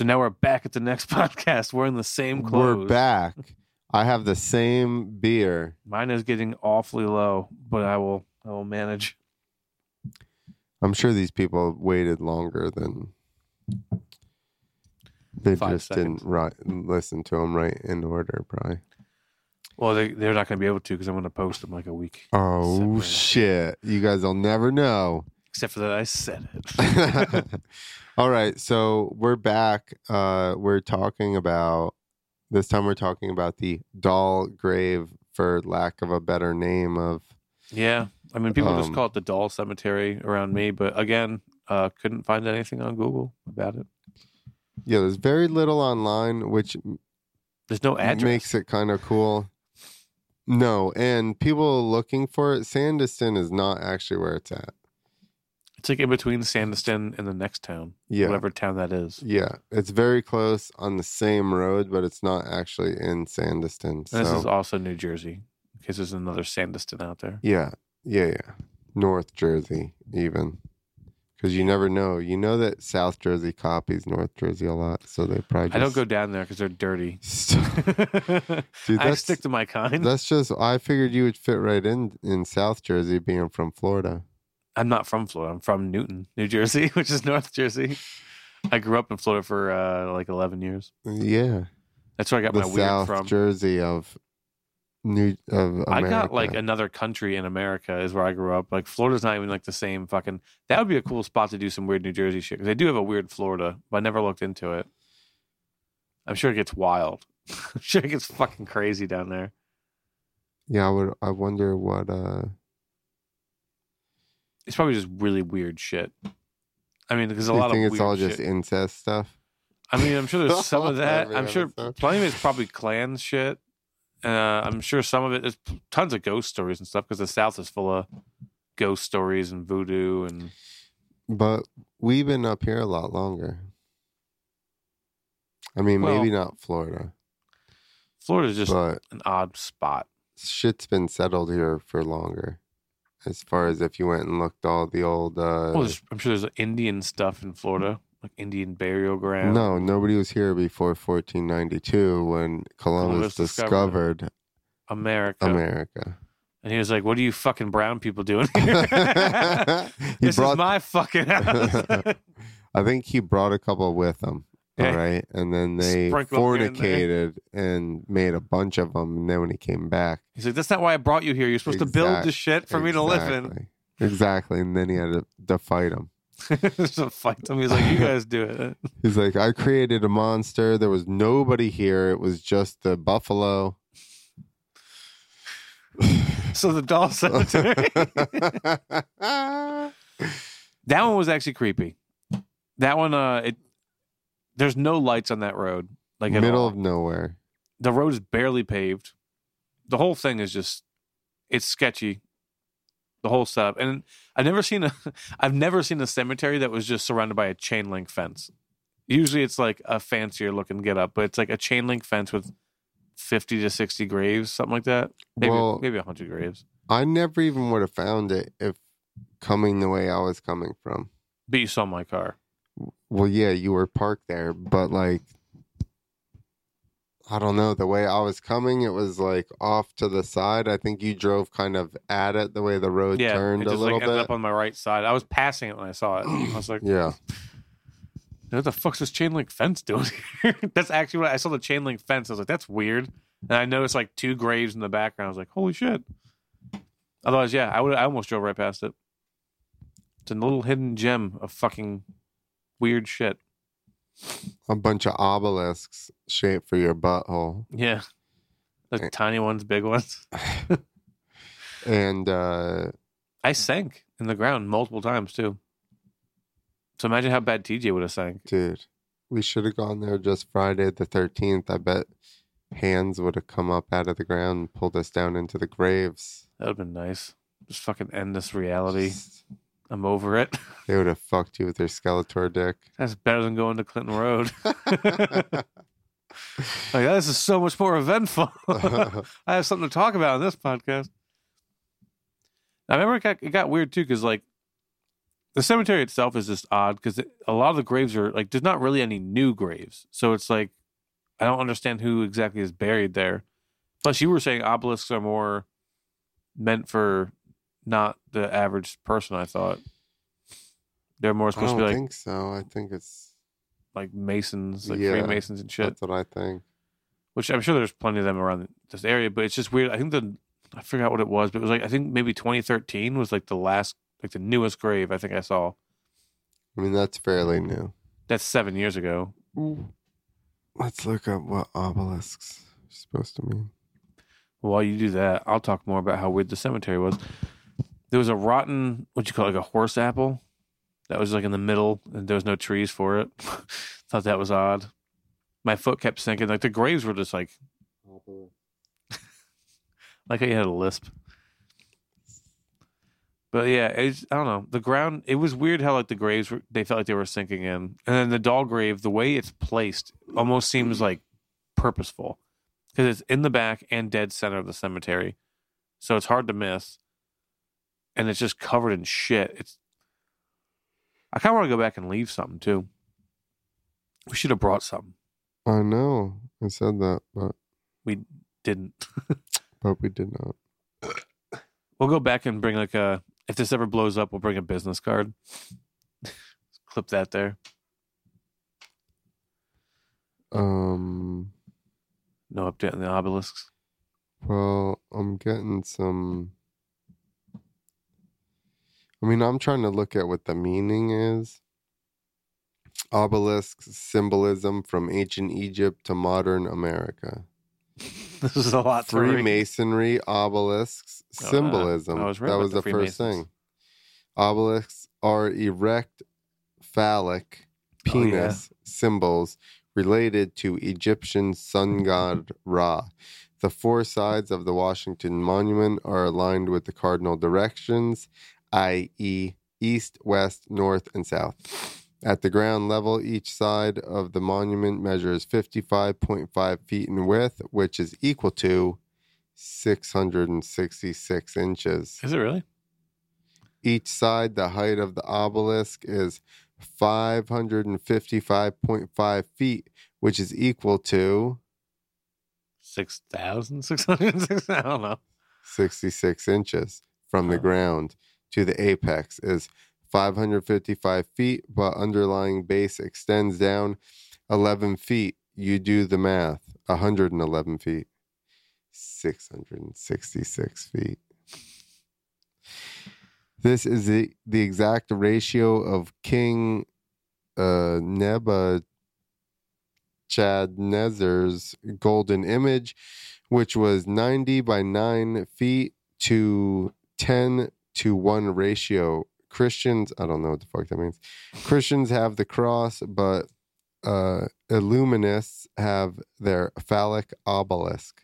So now we're back at the next podcast. We're in the same clothes. We're back. I have the same beer. Mine is getting awfully low, but I will I will manage. I'm sure these people waited longer than they Five just seconds. didn't listen to them right in order, probably. Well, they they're not going to be able to because I'm going to post them like a week. Oh shit! You guys will never know. Except for that, I said it. All right, so we're back. Uh, we're talking about this time. We're talking about the doll grave, for lack of a better name, of yeah, I mean, people just Um, call it the doll cemetery around me, but again, uh, couldn't find anything on Google about it. yeah. There's very little online, which There's no address. makes it kind of cool. No, and people looking for it, Sandyston is not actually where it's at. It's like in between Sandyston and the next town, Yeah. whatever town that is. Yeah, it's very close on the same road, but it's not actually in Sandyston. And this is also New Jersey, in case there's another Sandyston out there. yeah, yeah, yeah. North Jersey, even because you never know. You know that South Jersey copies North Jersey a lot, so they probably. Just... I don't go down there because they're dirty. Dude, I stick to my kind. that's just. I figured you would fit right in in South Jersey, being from Florida. I'm not from Florida. I'm from Newton, New Jersey, which is North Jersey. I grew up in Florida for uh, like 11 years. Yeah, That's where I got the my weird South from. Jersey of New of America. I got like another country in America is where I grew up. Like Florida's not even like the same fucking. That would be a cool spot to do some weird New Jersey shit because they do have a weird Florida, but I never looked into it. I'm sure it gets wild. I'm sure it gets fucking crazy down there. Yeah, I would. I wonder what. uh It's probably just really weird shit. I mean, there's a You lot think of it's all just shit. incest stuff? I mean, I'm sure there's some of that. I'm sure plenty of it's probably clan shit. Uh, I'm sure some of it is tons of ghost stories and stuff because the South is full of ghost stories and voodoo and But we've been up here a lot longer. I mean, Well, maybe not Florida, Florida's just an odd spot. shit's been settled here for longer. As far as if you went and looked all the old. uh Well, I'm sure there's Indian stuff in Florida, like Indian burial ground. No, nobody was here before 1492 when Columbus Columbus discovered discovered America. America. And he was like, "What are you fucking brown people doing here? he this brought is my fucking house." I think he brought a couple with him. All right. And then they Sprinkle 'em here and fornicated and made a bunch of them. And then when he came back, He's like, "That's not why I brought you here. You're supposed to build Exact- the shit for me to live in." Exactly. Exactly. And then he had to, to fight him. so fight them. He's like, "You guys do it." He's like, I created a monster. There was nobody here. It was just the buffalo. So the doll cemetery. that one was actually creepy. That one, uh, it there's no lights on that road. Like at Middle all. of nowhere. the road is barely paved. The whole thing is just it's sketchy. The whole setup, and I've never seen a I've never seen a cemetery that was just surrounded by a chain link fence. Usually, it's like a fancier looking get up, but it's like a chain link fence with fifty to sixty graves, something like that. Maybe Well- maybe hundred graves. I never even would have found it if coming the way I was coming from. But you saw my car. Well, yeah, you were parked there, but like, I don't know. The way I was coming, it was like off to the side. I think you drove kind of at it the way the road yeah, turned it a little like ended bit. up on my right side. I was passing it when I saw it. I was like, yeah. what the fuck's this chain link fence doing here? that's actually what I saw the chain link fence. I was like, that's weird. And I noticed like two graves in the background. I was like, holy shit. Otherwise, yeah, I would I almost drove right past it. It's a little hidden gem of fucking weird shit. A bunch of obelisks shaped for your butthole. Yeah. Like Eh. tiny ones, big ones. And uh I sank in the ground multiple times too. So imagine how bad TJ would have sank. dude, we should have gone there just Friday the 13th. I bet hands would have come up out of the ground and pulled us down into the graves. That would have been nice. Just fucking end this reality. Just- I'm over it. They would have fucked you with their Skeletor dick. That's better than going to Clinton Road. like this is so much more eventful. I have something to talk about on this podcast. I remember it got it got weird too because like the cemetery itself is just odd because a lot of the graves are like there's not really any new graves, so it's like I don't understand who exactly is buried there. Plus, you were saying obelisks are more meant for not the average person. I thought they're more supposed to be like I think so. I think it's like masons, like Yeah, Freemasons and shit. that's what I think. Which I'm sure there's plenty of them around this area, but it's just weird. I think the I forgot what it was, but it was like I think maybe 2013 was like the last, like the newest grave I think I saw. I mean, that's fairly new. That's seven years ago. Let's look up what obelisks are supposed to mean. While you do that, I'll talk more about how weird the cemetery was. There was a rotten, what you call it, like a horse apple, that was like in the middle, and there was no trees for it. Thought that was odd. My foot kept sinking. Like the graves were just like, like you had a lisp. But yeah, it's, I don't know. The ground, it was weird how like the graves were, they felt like they were sinking in. And then the doll grave, the way it's placed almost seems like purposeful because it's in the back and dead center of the cemetery. So it's hard to miss. And it's just covered in shit. It's, I kind of want to go back and leave something too. We should have brought something. I know. I said that, but we Didn't. but we did not. We'll go back and bring like a, if this ever blows up, we'll bring a business card. Clip that there. Um. No update on the obelisks. Well, I'm getting some. I mean, I'm trying to look at what the meaning is. Obelisk symbolism from ancient Egypt to modern America. This is a lot. Freemasonry obelisks Oh, uh, symbolism. I was that was the the, first thing. Obelisks are erect phallic Oh, yeah. penis symbols related to Egyptian sun god Ra. The four sides of the Washington Monument are aligned with the cardinal directions, i.e., east, west, north, and south. At the ground level, each side of the monument measures 55.5 feet in width, which is equal to 666 inches. Is it really? Each side, the height of the obelisk is 555.5 feet, which is equal to 6,606? I don't know. 66 inches from the ground to the apex is 555 feet, but underlying base extends down 11 feet. You do the math 111 feet, 666 feet. This is the, the exact ratio of King uh, Nebuchadnezzar's golden image, which was 90 by 9 feet to 10 to 1 ratio. Christians, I don't know what the fuck that means. Christians have the cross, but uh, Illuminists have their phallic obelisk.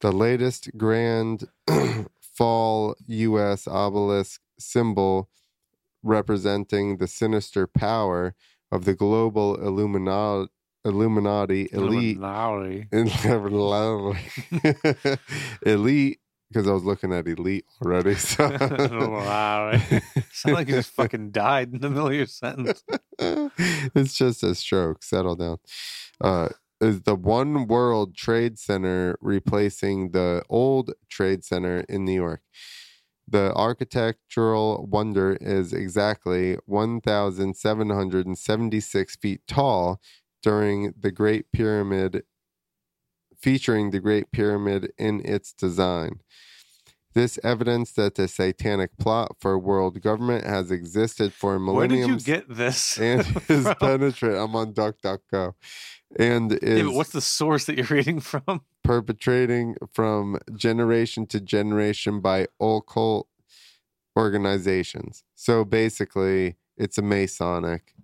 The latest grand fall U.S. obelisk symbol representing the sinister power of the global Illuminati, Illuminati elite Illuminati. elite because I was looking at elite already. So Illuminati. Sound like you just fucking died in the middle of your sentence. it's just a stroke. Settle down. Uh, is the One World Trade Center replacing the old Trade Center in New York? The architectural wonder is exactly 1,776 feet tall during the Great Pyramid, featuring the Great Pyramid in its design. This evidence that the satanic plot for world government has existed for millennia. Where did you get this? and is from? penetrate. I'm on DuckDuckGo, and is Yeah, what's the source that you're reading from? perpetrating from generation to generation by occult organizations. So basically, it's a Masonic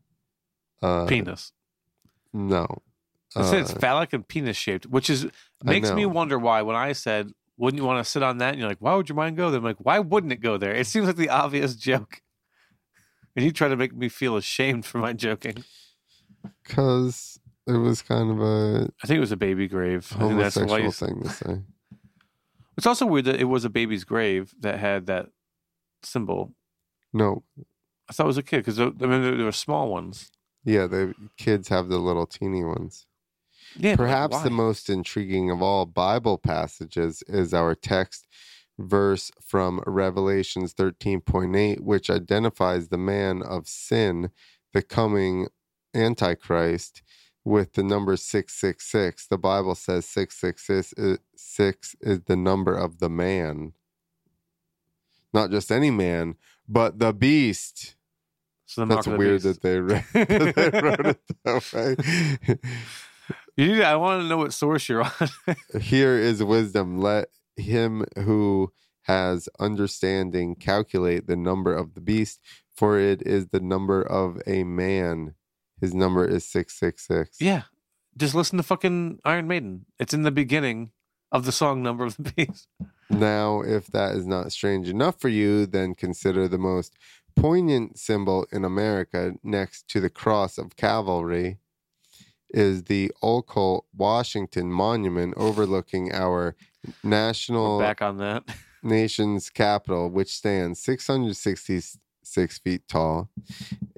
uh, Penis. No, It says Uh, phallic and penis shaped, which is makes me know. wonder why. When I said, "Wouldn't you want to sit on that?" and you're like, "Why would your mind go there?" I'm like, "Why wouldn't it go there?" It seems like the obvious joke, and you try to make me feel ashamed for my joking. because it was kind of a I think it was a baby grave. I think that's why. homosexual You, thing to say. it's also weird that it was a baby's grave that had that symbol. No, I thought it was a kid because I mean there, there were small ones. Yeah, the kids have the little teeny ones. Yeah, like, Perhaps the most intriguing of all Bible passages is our text verse from Revelations 13.8, which identifies the man of sin, the coming Antichrist, with the number 666. The Bible says 666 is, uh, six is the number of the man. Not just any man, but the beast. So That's weird beast. that they, that they wrote it that way. You need, I want to know what source you're on. Here is wisdom. Let him who has understanding calculate the number of the beast, for it is the number of a man. His number is 666. yeah, just listen to fucking Iron Maiden. It's in the beginning of the song "Number of the Beast." Now, if that is not strange enough for you, then consider the most poignant symbol in America next to the cross of cavalry is the occult Washington Monument overlooking our We're national back on that. nation's capital, which stands 666 feet tall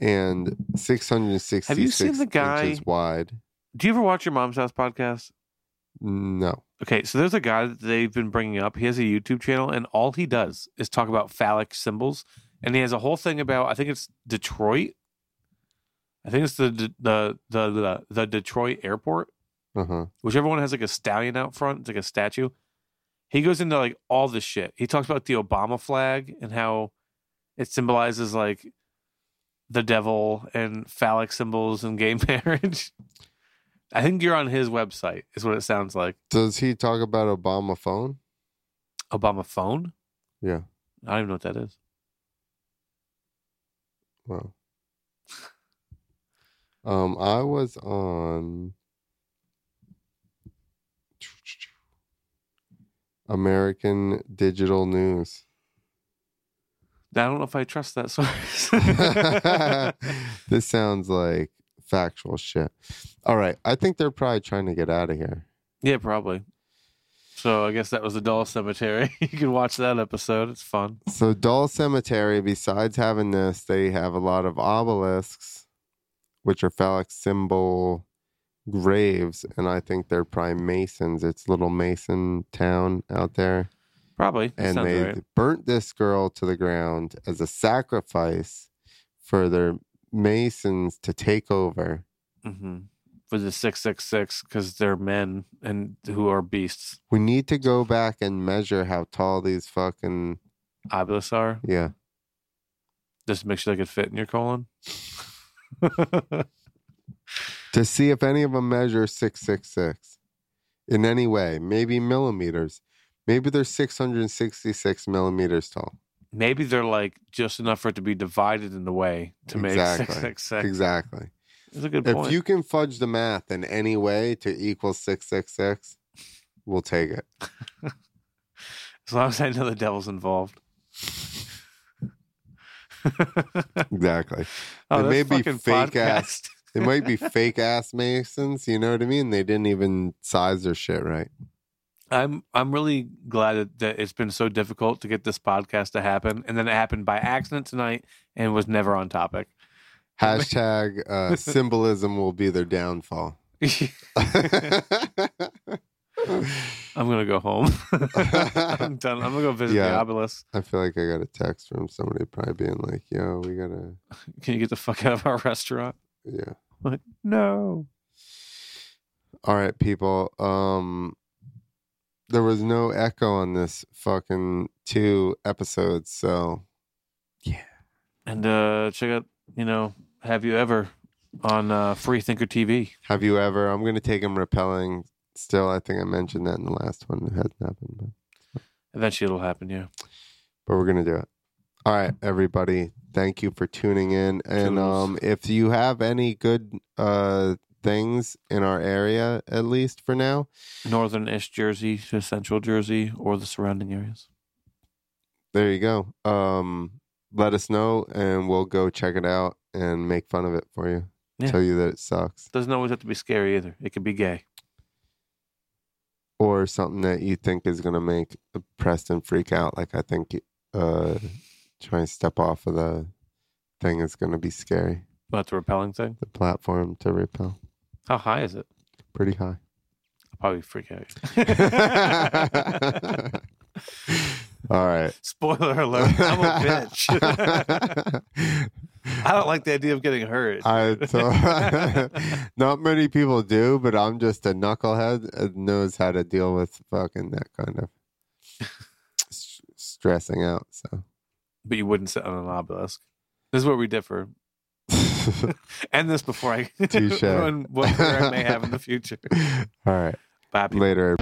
and 666 Have you seen the guy- inches wide. Do you ever watch your mom's house podcast? No. Okay, so there's a guy that they've been bringing up. He has a YouTube channel, and all he does is talk about phallic symbols. And he has a whole thing about I think it's Detroit. I think it's the the the the, the Detroit airport. Uh huh. whichever one has like a stallion out front, it's like a statue. He goes into like all this shit. He talks about the Obama flag and how it symbolizes like the devil and phallic symbols and gay marriage. I think you're on his website, is what it sounds like. Does he talk about Obama phone? Obama phone? Yeah. I don't even know what that is. Wow. Um, I was on American Digital News. I don't know if I trust that source. this sounds like factual shit. All right. I think they're probably trying to get out of here. yeah, probably. So I guess that was the Doll Cemetery. you can watch that episode. It's fun. So, Doll Cemetery, besides having this, they have a lot of obelisks, which are phallic symbol graves. And I think they're probably Masons. It's little Mason town out there. Probably. That and they right. burnt this girl to the ground as a sacrifice for their Masons to take over. hmm For the six six six, because they're men and who are beasts. We need to go back and measure how tall these fucking Obelisks are yeah. just to make sure they could fit in your colon. To see if any of them measure six six six in any way, maybe millimeters. Maybe they're six hundred and sixty six millimeters tall. Maybe they're like just enough for it to be divided in the way to make Exactly. six six six. Exactly. That's a good If point. you can fudge the math in any way to equal six six six, we'll take it. as long as I know the devil's involved. Exactly. oh, It may be fake podcast. ass. It might be fake ass Masons, you know what I mean? They didn't even size their shit right. I'm I'm really glad that, that it's been so difficult to get this podcast to happen, and then it happened by accident tonight and was never on topic. Hashtag uh, symbolism will be their downfall. I'm gonna go home. I'm done. I'm gonna go visit the Yeah. obelisk. I feel like I got a text from somebody probably being like, yo, we gotta, Can you get the fuck out of our restaurant? yeah. Like, no. All right, people. Um, there was no echo on this fucking two episodes, so yeah. And uh check out, you know, have you ever on uh Free Thinker TV? have you ever? I'm gonna take him repelling. Still, I think I mentioned that in the last one. It hasn't happened, but. Eventually it'll happen, yeah. but we're gonna do it. All right, everybody. Thank you for tuning in. And um, if you have any good uh things in our area, at least for now, Northern ish Jersey to central Jersey or the surrounding areas. there you go. Um, let us know, and we'll go check it out and make fun of it for you. Yeah. Tell you that it sucks, Doesn't always have to be scary either. It could be gay. Or something that you think is gonna make Preston freak out. Like I think, uh, trying to step off of the thing is going to be scary. About the repelling thing. The platform to repel. How high is it? Pretty high. I'll probably freak out. All right. Spoiler alert. I'm a bitch. I don't like the idea of getting hurt. I so, not many people do, but I'm just a knucklehead that knows how to deal with fucking that kind of s- stressing out. So but you wouldn't sit on an obelisk. This is where we differ. End this before I ruin what I may have in the future. all right, Bye. people. later.